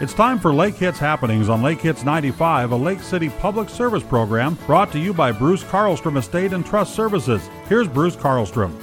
It's time for Lake Hits Happenings on Lake Hits 95, a Lake City public service program brought to you by Bruce Carlstrom Estate and Trust Services. Here's Bruce Carlstrom.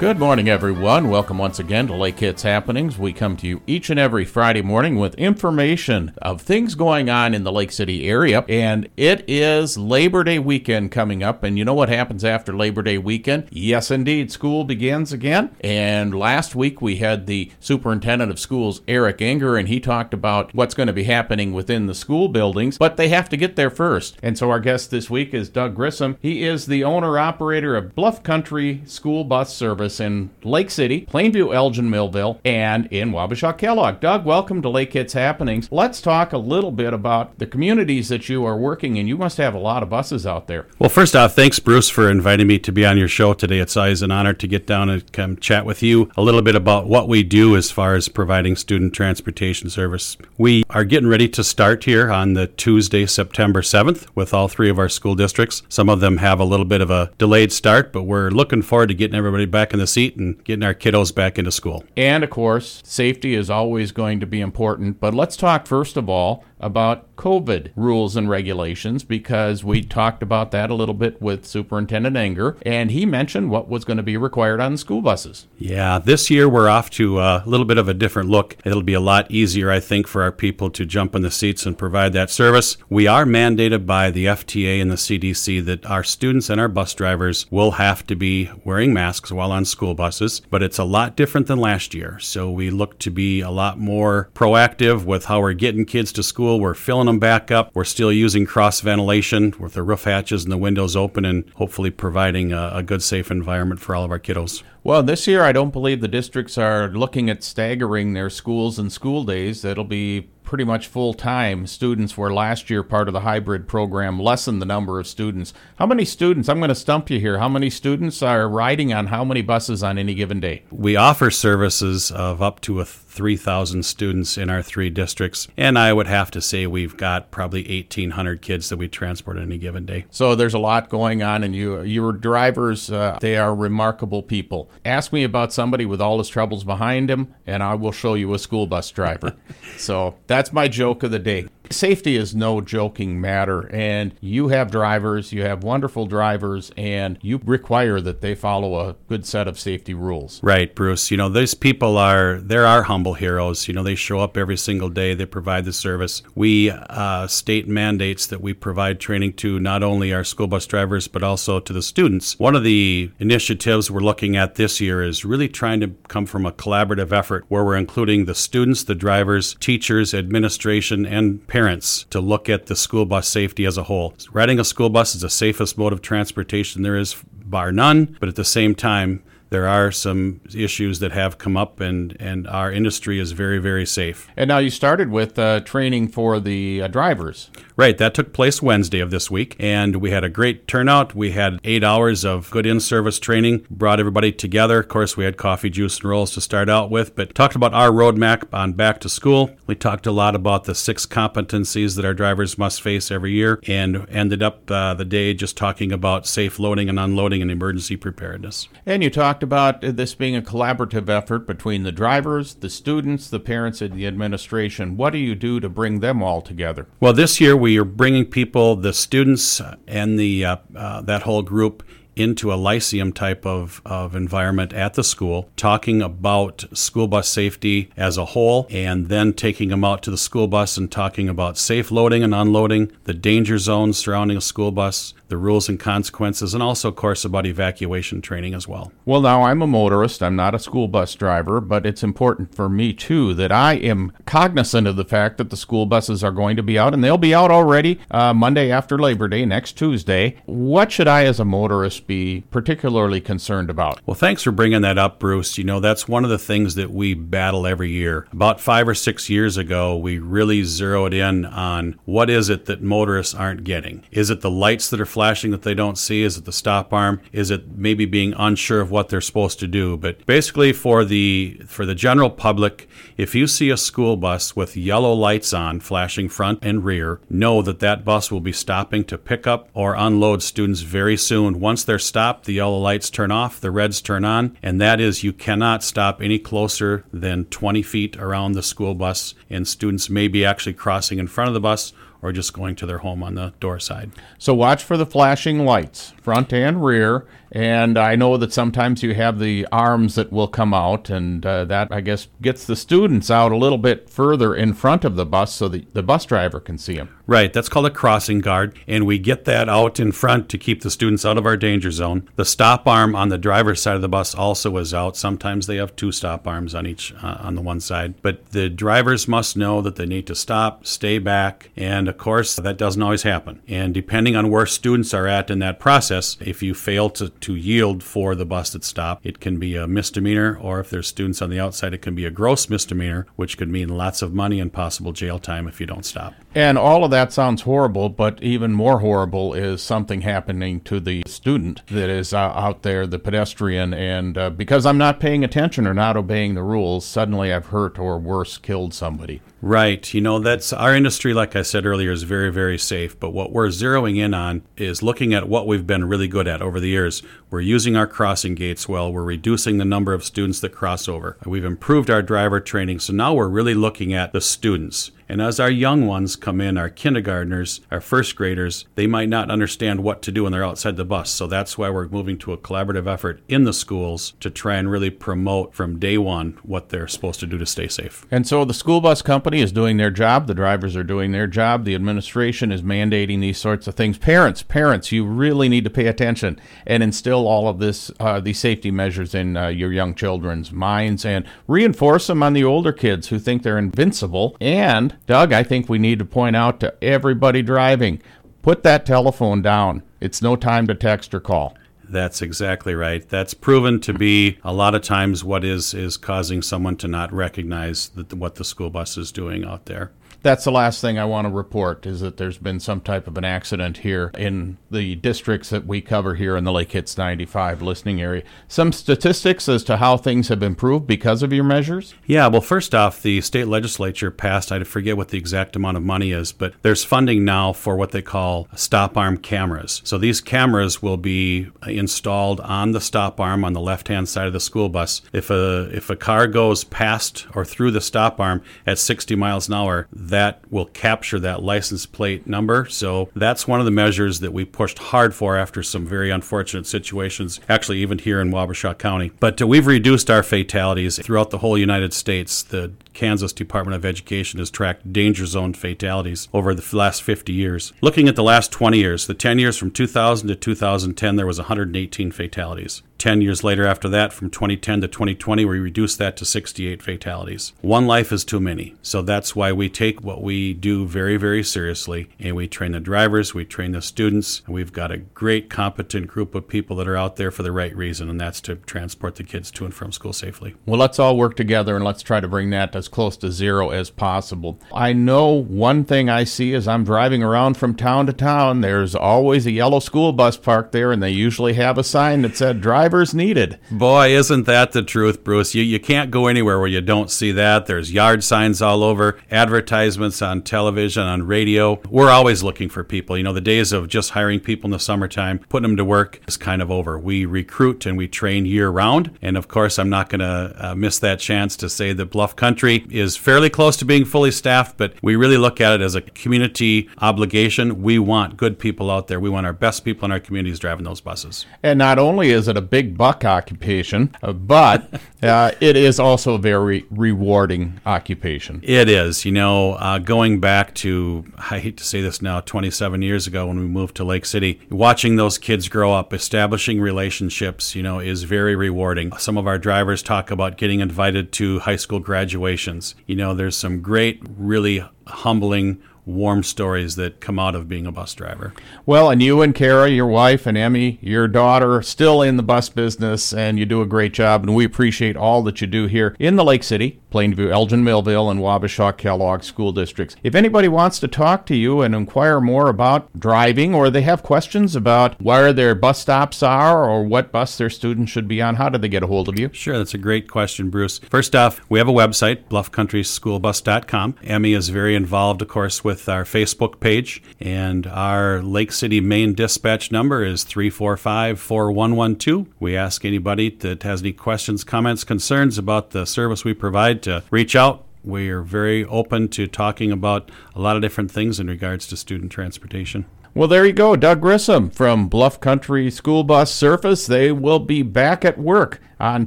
Good morning, everyone. Welcome once again to Lake Hits Happenings. We come to you each and every Friday morning with information of things going on in the Lake City area. And it is Labor Day weekend coming up. And you know what happens after Labor Day weekend? Yes, indeed. School begins again. And last week we had the superintendent of schools, Eric Enger, and he talked about what's going to be happening within the school buildings, but they have to get there first. And so our guest this week is Doug Grissom. He is the owner operator of Bluff Country School Bus Service in Lake City, Plainview, Elgin, Millville, and in Wabasha Kellogg. Doug, welcome to Lake Hits Happenings. Let's talk a little bit about the communities that you are working in. You must have a lot of buses out there. Well, first off, thanks, Bruce, for inviting me to be on your show today. It's always an honor to get down and come chat with you a little bit about what we do as far as providing student transportation service. We are getting ready to start here on the Tuesday, September 7th, with all three of our school districts. Some of them have a little bit of a delayed start, but we're looking forward to getting everybody back in the seat and getting our kiddos back into school. And of course, safety is always going to be important. But let's talk first of all about COVID rules and regulations because we talked about that a little bit with Superintendent Enger, and he mentioned what was going to be required on school buses. Yeah, this year we're off to a little bit of a different look. It'll be a lot easier, I think, for our people to jump in the seats and provide that service. We are mandated by the FTA and the CDC that our students and our bus drivers will have to be wearing masks while on school buses, but it's a lot different than last year. So we look to be a lot more proactive with how we're getting kids to school we're filling them back up. We're still using cross ventilation with the roof hatches and the windows open and hopefully providing a, a good, safe environment for all of our kiddos. Well, this year I don't believe the districts are looking at staggering their schools and school days. It'll be pretty much full time students were last year part of the hybrid program lessened the number of students how many students i'm going to stump you here how many students are riding on how many buses on any given day we offer services of up to a 3,000 students in our three districts. And I would have to say we've got probably 1,800 kids that we transport on any given day. So there's a lot going on, and you, your drivers, uh, they are remarkable people. Ask me about somebody with all his troubles behind him, and I will show you a school bus driver. so that's my joke of the day. Safety is no joking matter, and you have drivers, you have wonderful drivers, and you require that they follow a good set of safety rules. Right, Bruce. You know, these people are, there are humble heroes. You know, they show up every single day, they provide the service. We, uh, state mandates that we provide training to not only our school bus drivers, but also to the students. One of the initiatives we're looking at this year is really trying to come from a collaborative effort where we're including the students, the drivers, teachers, administration, and parents to look at the school bus safety as a whole. Riding a school bus is the safest mode of transportation there is, bar none, but at the same time, there are some issues that have come up, and, and our industry is very, very safe. And now you started with uh, training for the uh, drivers. Right, that took place Wednesday of this week, and we had a great turnout. We had eight hours of good in service training, brought everybody together. Of course, we had coffee, juice, and rolls to start out with, but talked about our roadmap on back to school. We talked a lot about the six competencies that our drivers must face every year, and ended up uh, the day just talking about safe loading and unloading and emergency preparedness. And you talked about this being a collaborative effort between the drivers, the students, the parents, and the administration. What do you do to bring them all together? Well, this year we are bringing people, the students and the uh, uh, that whole group into a lyceum type of, of environment at the school, talking about school bus safety as a whole, and then taking them out to the school bus and talking about safe loading and unloading, the danger zones surrounding a school bus, the rules and consequences, and also, of course, about evacuation training as well. Well, now I'm a motorist, I'm not a school bus driver, but it's important for me too that I am cognizant of the fact that the school buses are going to be out, and they'll be out already uh, Monday after Labor Day, next Tuesday. What should I, as a motorist, be particularly concerned about? Well, thanks for bringing that up, Bruce. You know, that's one of the things that we battle every year. About five or six years ago, we really zeroed in on what is it that motorists aren't getting? Is it the lights that are flashing that they don't see? Is it the stop arm? Is it maybe being unsure of what they're supposed to do? But basically, for the for the general public, if you see a school bus with yellow lights on, flashing front and rear, know that that bus will be stopping to pick up or unload students very soon. Once they're stopped, the yellow lights turn off, the reds turn on, and that is you cannot stop any closer than 20 feet around the school bus, and students may be actually crossing in front of the bus or just going to their home on the door side. So watch for the flashing lights, front and rear. And I know that sometimes you have the arms that will come out, and uh, that, I guess, gets the students out a little bit further in front of the bus so the, the bus driver can see them. Right, that's called a crossing guard, and we get that out in front to keep the students out of our danger zone. The stop arm on the driver's side of the bus also is out. Sometimes they have two stop arms on each uh, on the one side, but the drivers must know that they need to stop, stay back, and of course that doesn't always happen. And depending on where students are at in that process, if you fail to, to yield for the busted stop, it can be a misdemeanor, or if there's students on the outside, it can be a gross misdemeanor, which could mean lots of money and possible jail time if you don't stop. And all of that sounds horrible, but even more horrible is something happening to the student that is uh, out there, the pedestrian, and uh, because I'm not paying attention or not obeying the rules, suddenly I've hurt or worse, killed somebody. Right. You know, that's our industry, like I said earlier, is very, very safe. But what we're zeroing in on is looking at what we've been really good at over the years. We're using our crossing gates well. We're reducing the number of students that cross over. We've improved our driver training. So now we're really looking at the students. And as our young ones come in, our kindergartners, our first graders, they might not understand what to do when they're outside the bus. So that's why we're moving to a collaborative effort in the schools to try and really promote from day one what they're supposed to do to stay safe. And so the school bus company is doing their job, the drivers are doing their job, the administration is mandating these sorts of things. Parents, parents, you really need to pay attention and instill all of this, uh, these safety measures in uh, your young children's minds and reinforce them on the older kids who think they're invincible and Doug, I think we need to point out to everybody driving put that telephone down. It's no time to text or call. That's exactly right. That's proven to be a lot of times what is is causing someone to not recognize that what the school bus is doing out there that's the last thing I want to report is that there's been some type of an accident here in the districts that we cover here in the Lake Hits 95 listening area. Some statistics as to how things have improved because of your measures? Yeah, well, first off, the state legislature passed, I forget what the exact amount of money is, but there's funding now for what they call stop arm cameras. So these cameras will be installed on the stop arm on the left hand side of the school bus. If a, if a car goes past or through the stop arm at 60 miles an hour, that will capture that license plate number. So that's one of the measures that we pushed hard for after some very unfortunate situations, actually, even here in Wabasha County. But uh, we've reduced our fatalities throughout the whole United States. The Kansas Department of Education has tracked danger zone fatalities over the last 50 years. Looking at the last 20 years, the 10 years from 2000 to 2010, there was 118 fatalities. 10 years later after that, from 2010 to 2020, we reduced that to 68 fatalities. One life is too many. So that's why we take what we do very, very seriously and we train the drivers, we train the students, and we've got a great, competent group of people that are out there for the right reason, and that's to transport the kids to and from school safely. Well, let's all work together and let's try to bring that as close to zero as possible. I know one thing I see as I'm driving around from town to town, there's always a yellow school bus parked there, and they usually have a sign that said, Drive needed. Boy, isn't that the truth, Bruce? You, you can't go anywhere where you don't see that. There's yard signs all over, advertisements on television, on radio. We're always looking for people. You know, the days of just hiring people in the summertime, putting them to work is kind of over. We recruit and we train year round. And of course, I'm not going to uh, miss that chance to say that Bluff Country is fairly close to being fully staffed, but we really look at it as a community obligation. We want good people out there. We want our best people in our communities driving those buses. And not only is it a big big buck occupation, uh, but uh, it is also a very rewarding occupation. It is. You know, uh, going back to, I hate to say this now, 27 years ago when we moved to Lake City, watching those kids grow up, establishing relationships, you know, is very rewarding. Some of our drivers talk about getting invited to high school graduations. You know, there's some great, really humbling warm stories that come out of being a bus driver. Well, and you and Kara, your wife, and Emmy, your daughter, still in the bus business, and you do a great job. And we appreciate all that you do here in the Lake City, Plainview, Elgin, Millville, and Wabasha Kellogg school districts. If anybody wants to talk to you and inquire more about driving, or they have questions about where their bus stops are or what bus their students should be on, how do they get a hold of you? Sure, that's a great question, Bruce. First off, we have a website, bluffcountryschoolbus.com. Emmy is very involved, of course, with our Facebook page, and our Lake City main dispatch number is 345 4112. We ask anybody that has any questions, comments, concerns about the service we provide to reach out. We are very open to talking about a lot of different things in regards to student transportation. Well, there you go. Doug Grissom from Bluff Country School Bus Service. They will be back at work on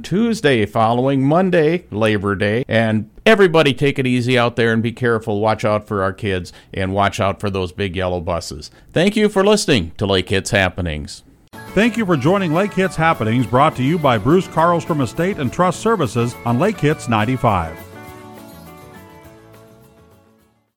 Tuesday following Monday, Labor Day. And everybody take it easy out there and be careful. Watch out for our kids and watch out for those big yellow buses. Thank you for listening to Lake Hits Happenings. Thank you for joining Lake Hits Happenings brought to you by Bruce Carlstrom Estate and Trust Services on Lake Hits 95.